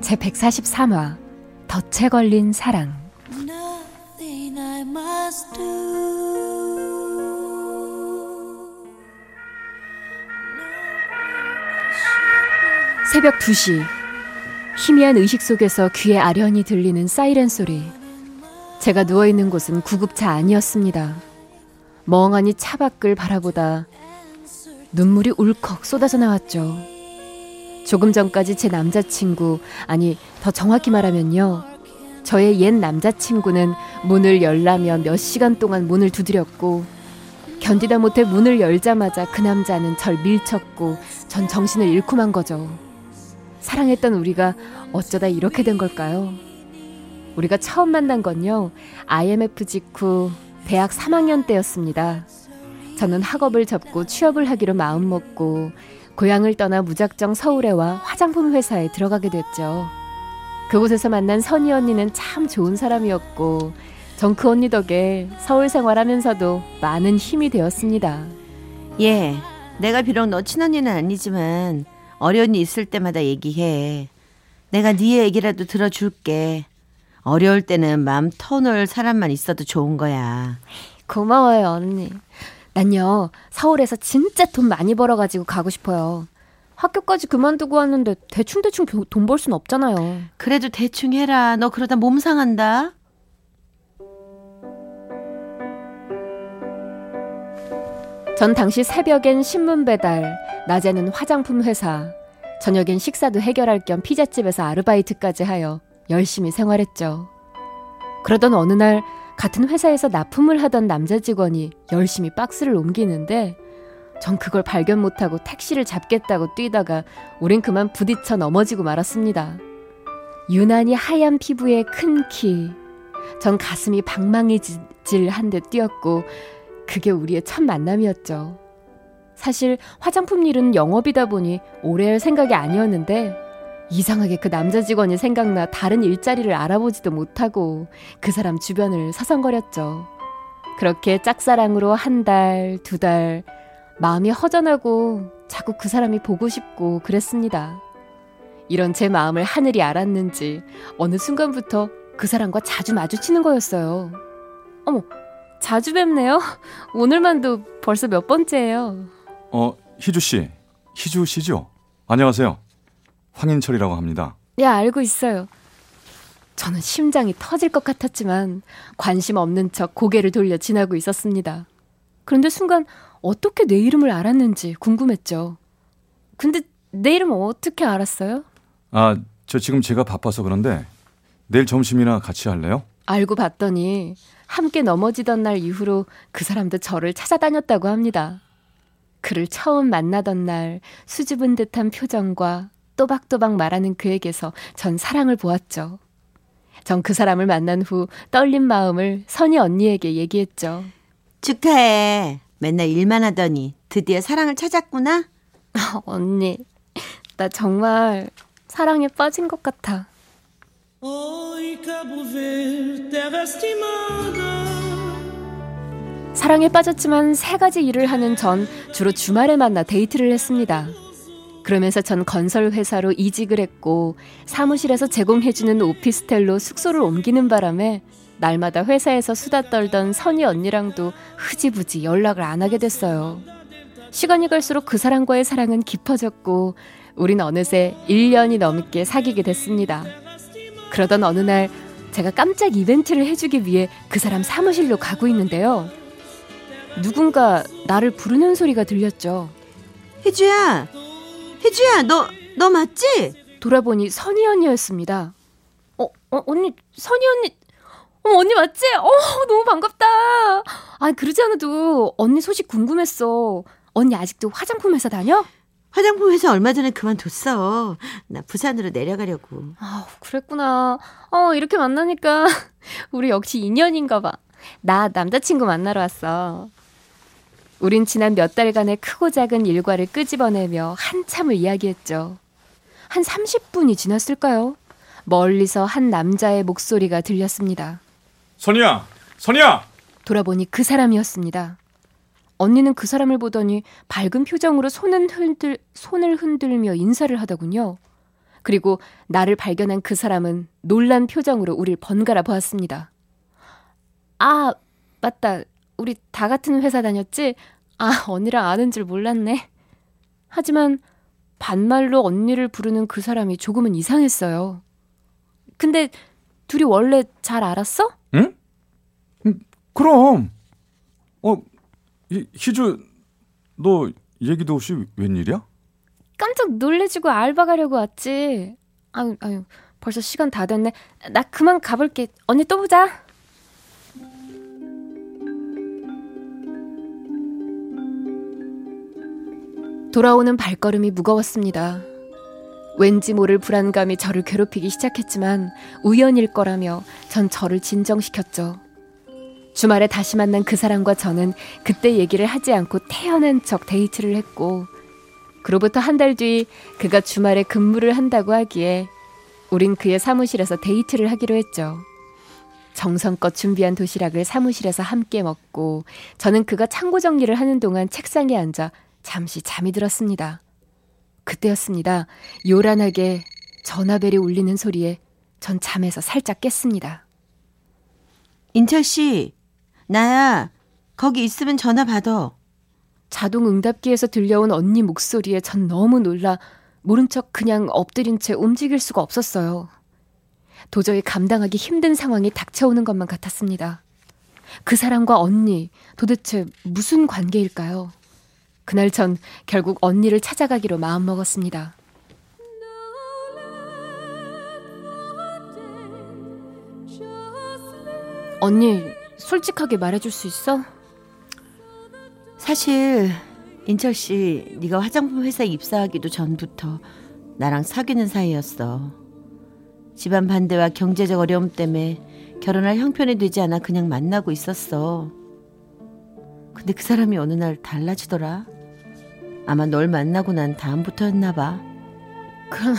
제 143화 덫에 걸린 사랑. 새벽 2시 희미한 의식 속에서 귀에 아련히 들리는 사이렌 소리. 제가 누워있는 곳은 구급차 아니었습니다. 멍하니 차 밖을 바라보다 눈물이 울컥 쏟아져 나왔죠 조금 전까지 제 남자친구, 아니, 더 정확히 말하면요. 저의 옛 남자친구는 문을 열라면 몇 시간 동안 문을 두드렸고, 견디다 못해 문을 열자마자 그 남자는 절 밀쳤고, 전 정신을 잃고 만 거죠. 사랑했던 우리가 어쩌다 이렇게 된 걸까요? 우리가 처음 만난 건요, IMF 직후 대학 3학년 때였습니다. 저는 학업을 접고 취업을 하기로 마음먹고 고향을 떠나 무작정 서울에 와 화장품 회사에 들어가게 됐죠. 그곳에서 만난 선희 언니는 참 좋은 사람이었고 전그 언니 덕에 서울 생활하면서도 많은 힘이 되었습니다. 예, 내가 비록 너 친언니는 아니지만 어려운 일 있을 때마다 얘기해. 내가 네 얘기라도 들어줄게. 어려울 때는 마음 터놓을 사람만 있어도 좋은 거야. 고마워요, 언니. 난요, 서울에서 진짜 돈 많이 벌어가지고 가고 싶어요. 학교까지 그만두고 왔는데 대충대충 돈 벌 순 없잖아요. 그래도 대충 해라. 너 그러다 몸 상한다. 전 당시 새벽엔 신문 배달, 낮에는 화장품 회사, 저녁엔 식사도 해결할 겸 피자집에서 아르바이트까지 하여 열심히 생활했죠. 그러던 어느 날 같은 회사에서 납품을 하던 남자 직원이 열심히 박스를 옮기는데 전 그걸 발견 못하고 택시를 잡겠다고 뛰다가 우린 그만 부딪혀 넘어지고 말았습니다. 유난히 하얀 피부에 큰 키. 전 가슴이 방망이질 한듯 뛰었고 그게 우리의 첫 만남이었죠. 사실 화장품 일은 영업이다 보니 오래 할 생각이 아니었는데 이상하게 그 남자 직원이 생각나 다른 일자리를 알아보지도 못하고 그 사람 주변을 서성거렸죠. 그렇게 짝사랑으로 한 달, 두 달, 마음이 허전하고 자꾸 그 사람이 보고 싶고 그랬습니다. 이런 제 마음을 하늘이 알았는지 어느 순간부터 그 사람과 자주 마주치는 거였어요. 어머, 자주 뵙네요? 오늘만도 벌써 몇 번째예요. 어, 희주 씨. 희주 씨죠? 안녕하세요. 황인철이라고 합니다. 예, 알고 있어요. 저는 심장이 터질 것 같았지만 관심 없는 척 고개를 돌려 지나고 있었습니다. 그런데 순간 어떻게 내 이름을 알았는지 궁금했죠. 근데 내 이름 어떻게 알았어요? 아, 저 지금 제가 바빠서 그런데 내일 점심이나 같이 할래요? 알고 봤더니 함께 넘어지던 날 이후로 그 사람도 저를 찾아다녔다고 합니다. 그를 처음 만나던 날 수줍은 듯한 표정과 또박또박 말하는 그에게서 전 사랑을 보았죠. 전 그 사람을 만난 후 떨린 마음을 선희 언니에게 얘기했죠. 축하해. 맨날 일만 하더니 드디어 사랑을 찾았구나. 언니, 나 정말 사랑에 빠진 것 같아. 사랑에 빠졌지만 세 가지 일을 하는 전 주로 주말에 만나 데이트를 했습니다. 그러면서 전 건설 회사로 이직을 했고 사무실에서 제공해주는 오피스텔로 숙소를 옮기는 바람에 날마다 회사에서 수다 떨던 선희 언니랑도 흐지부지 연락을 안 하게 됐어요. 시간이 갈수록 그 사람과의 사랑은 깊어졌고 우린 어느새 1년이 넘게 사귀게 됐습니다. 그러던 어느 날 제가 깜짝 이벤트를 해주기 위해 그 사람 사무실로 가고 있는데요. 누군가 나를 부르는 소리가 들렸죠. 혜주야, 혜주야, 너, 너 맞지? 돌아보니 선희 언니였습니다. 어, 어 언니, 선희 언니, 어, 언니 맞지? 어, 너무 반갑다. 아, 그러지 않아도 언니 소식 궁금했어. 언니 아직도 화장품 회사 다녀? 화장품 회사 얼마 전에 그만뒀어. 나 부산으로 내려가려고. 아, 그랬구나. 어, 이렇게 만나니까 우리 역시 인연인가 봐. 나 남자친구 만나러 왔어. 우린 지난 몇 달간의 크고 작은 일과를 끄집어내며 한참을 이야기했죠. 한 30분이 지났을까요? 멀리서 한 남자의 목소리가 들렸습니다. 선이야! 선이야! 돌아보니 그 사람이었습니다. 언니는 그 사람을 보더니 밝은 표정으로 손은 흔들, 손을 흔들며 인사를 하더군요. 그리고 나를 발견한 그 사람은 놀란 표정으로 우릴 번갈아 보았습니다. 아, 맞다. 우리 다 같은 회사 다녔지? 아, 언니랑 아는 줄 몰랐네. 하지만 반말로 언니를 부르는 그 사람이 조금은 이상했어요. 근데 둘이 원래 잘 알았어? 응? 음, 그럼. 어, 희주, 너 얘기도 없이 웬일이야? 깜짝 놀래주고 알바 가려고 왔지. 아유, 아유, 벌써 시간 다 됐네. 나 그만 가볼게. 언니 또 보자. 돌아오는 발걸음이 무거웠습니다. 왠지 모를 불안감이 저를 괴롭히기 시작했지만 우연일 거라며 전 저를 진정시켰죠. 주말에 다시 만난 그 사람과 저는 그때 얘기를 하지 않고 태연한 척 데이트를 했고, 그로부터 한 달 뒤 그가 주말에 근무를 한다고 하기에 우린 그의 사무실에서 데이트를 하기로 했죠. 정성껏 준비한 도시락을 사무실에서 함께 먹고 저는 그가 창고 정리를 하는 동안 책상에 앉아 잠시 잠이 들었습니다. 그때였습니다. 요란하게 전화벨이 울리는 소리에 전 잠에서 살짝 깼습니다. 인철 씨, 나야. 거기 있으면 전화 받아. 자동 응답기에서 들려온 언니 목소리에 전 너무 놀라 모른 척 그냥 엎드린 채 움직일 수가 없었어요. 도저히 감당하기 힘든 상황이 닥쳐오는 것만 같았습니다. 그 사람과 언니, 도대체 무슨 관계일까요? 그날 전 결국 언니를 찾아가기로 마음먹었습니다. 언니, 솔직하게 말해줄 수 있어? 사실 인철 씨, 네가 화장품 회사에 입사하기도 전부터 나랑 사귀는 사이였어. 집안 반대와 경제적 어려움 때문에 결혼할 형편이 되지 않아 그냥 만나고 있었어. 근데 그 사람이 어느 날 달라지더라. 아마 널 만나고 난 다음부터였나 봐. 그럼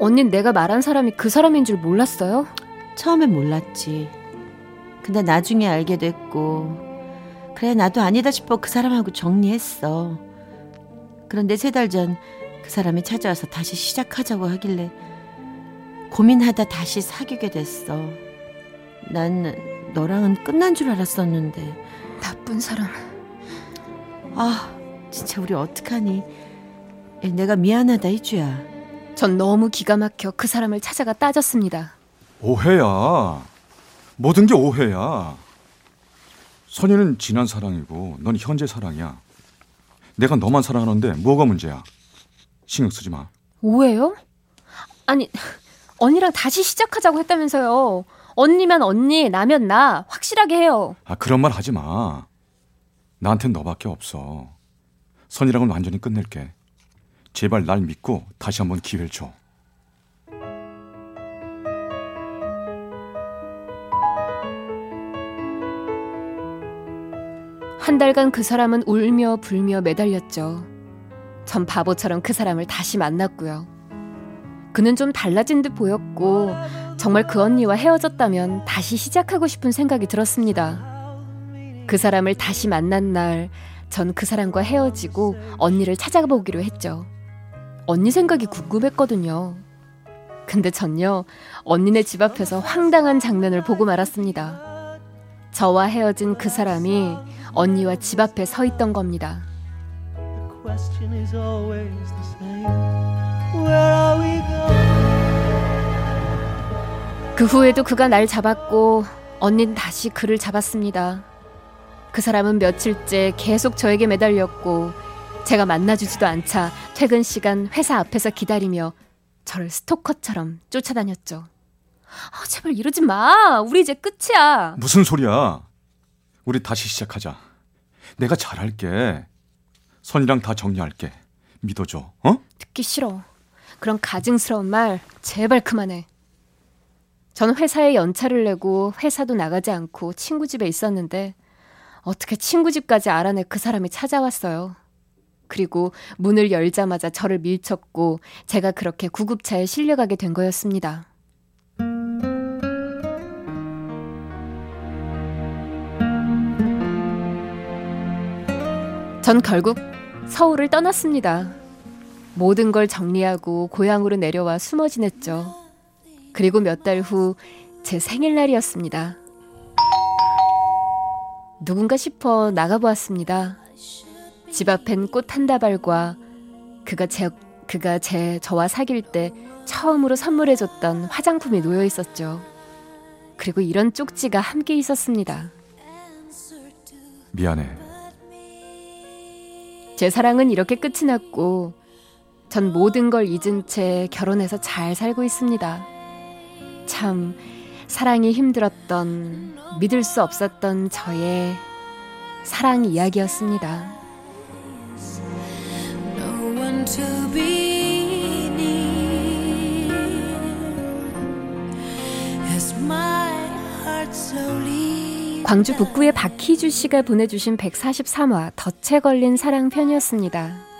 언닌 내가 말한 사람이 그 사람인 줄 몰랐어요? 처음엔 몰랐지. 근데 나중에 알게 됐고 그래 나도 아니다 싶어 그 사람하고 정리했어. 그런데 세 달 전 그 사람이 찾아와서 다시 시작하자고 하길래 고민하다 다시 사귀게 됐어. 난 너랑은 끝난 줄 알았었는데 나쁜 사람. 아 진짜 우리 어떡하니? 내가 미안하다 희주야. 전 너무 기가 막혀 그 사람을 찾아가 따졌습니다. 오해야. 모든 게 오해야. 선이는 지난 사랑이고 넌 현재 사랑이야. 내가 너만 사랑하는데 뭐가 문제야? 신경 쓰지 마. 오해요? 아니 언니랑 다시 시작하자고 했다면서요. 언니면 언니, 나면 나 확실하게 해요. 아 그런 말 하지 마. 나한텐 너밖에 없어. 선이랑은 완전히 끝낼게. 제발 날 믿고 다시 한번 기회를 줘. 한 달간 그 사람은 울며 불며 매달렸죠. 전 바보처럼 그 사람을 다시 만났고요. 그는 좀 달라진 듯 보였고, 정말 그 언니와 헤어졌다면 다시 시작하고 싶은 생각이 들었습니다. 그 사람을 다시 만난 날, 전 그 사람과 헤어지고 언니를 찾아보기로 했죠. 언니 생각이 궁금했거든요. 근데 전요, 언니네 집 앞에서 황당한 장면을 보고 말았습니다. 저와 헤어진 그 사람이 언니와 집 앞에 서 있던 겁니다. 그 후에도 그가 날 잡았고 언닌 다시 그를 잡았습니다. 그 사람은 며칠째 계속 저에게 매달렸고 제가 만나주지도 않자 퇴근 시간 회사 앞에서 기다리며 저를 스토커처럼 쫓아다녔죠. 아, 제발 이러지 마. 우리 이제 끝이야. 무슨 소리야? 우리 다시 시작하자. 내가 잘할게. 선이랑 다 정리할게. 믿어줘. 어? 듣기 싫어. 그런 가증스러운 말 제발 그만해. 전 회사에 연차를 내고 회사도 나가지 않고 친구 집에 있었는데 어떻게 친구 집까지 알아내 그 사람이 찾아왔어요. 그리고 문을 열자마자 저를 밀쳤고 제가 그렇게 구급차에 실려가게 된 거였습니다. 전 결국 서울을 떠났습니다. 모든 걸 정리하고 고향으로 내려와 숨어 지냈죠. 그리고 몇 달 후 제 생일날이었습니다. 누군가 싶어 나가보았습니다. 집 앞엔 꽃 한 다발과 그가 제, 그가 제 저와 사귈 때 처음으로 선물해줬던 화장품이 놓여 있었죠. 그리고 이런 쪽지가 함께 있었습니다. 미안해. 제 사랑은 이렇게 끝이 났고 전 모든 걸 잊은 채 결혼해서 잘 살고 있습니다. 참 사랑이 힘들었던 믿을 수 없었던 저의 사랑 이야기였습니다. 광주 북구의 박희주 씨가 보내주신 143화 덫에 걸린 사랑 편이었습니다.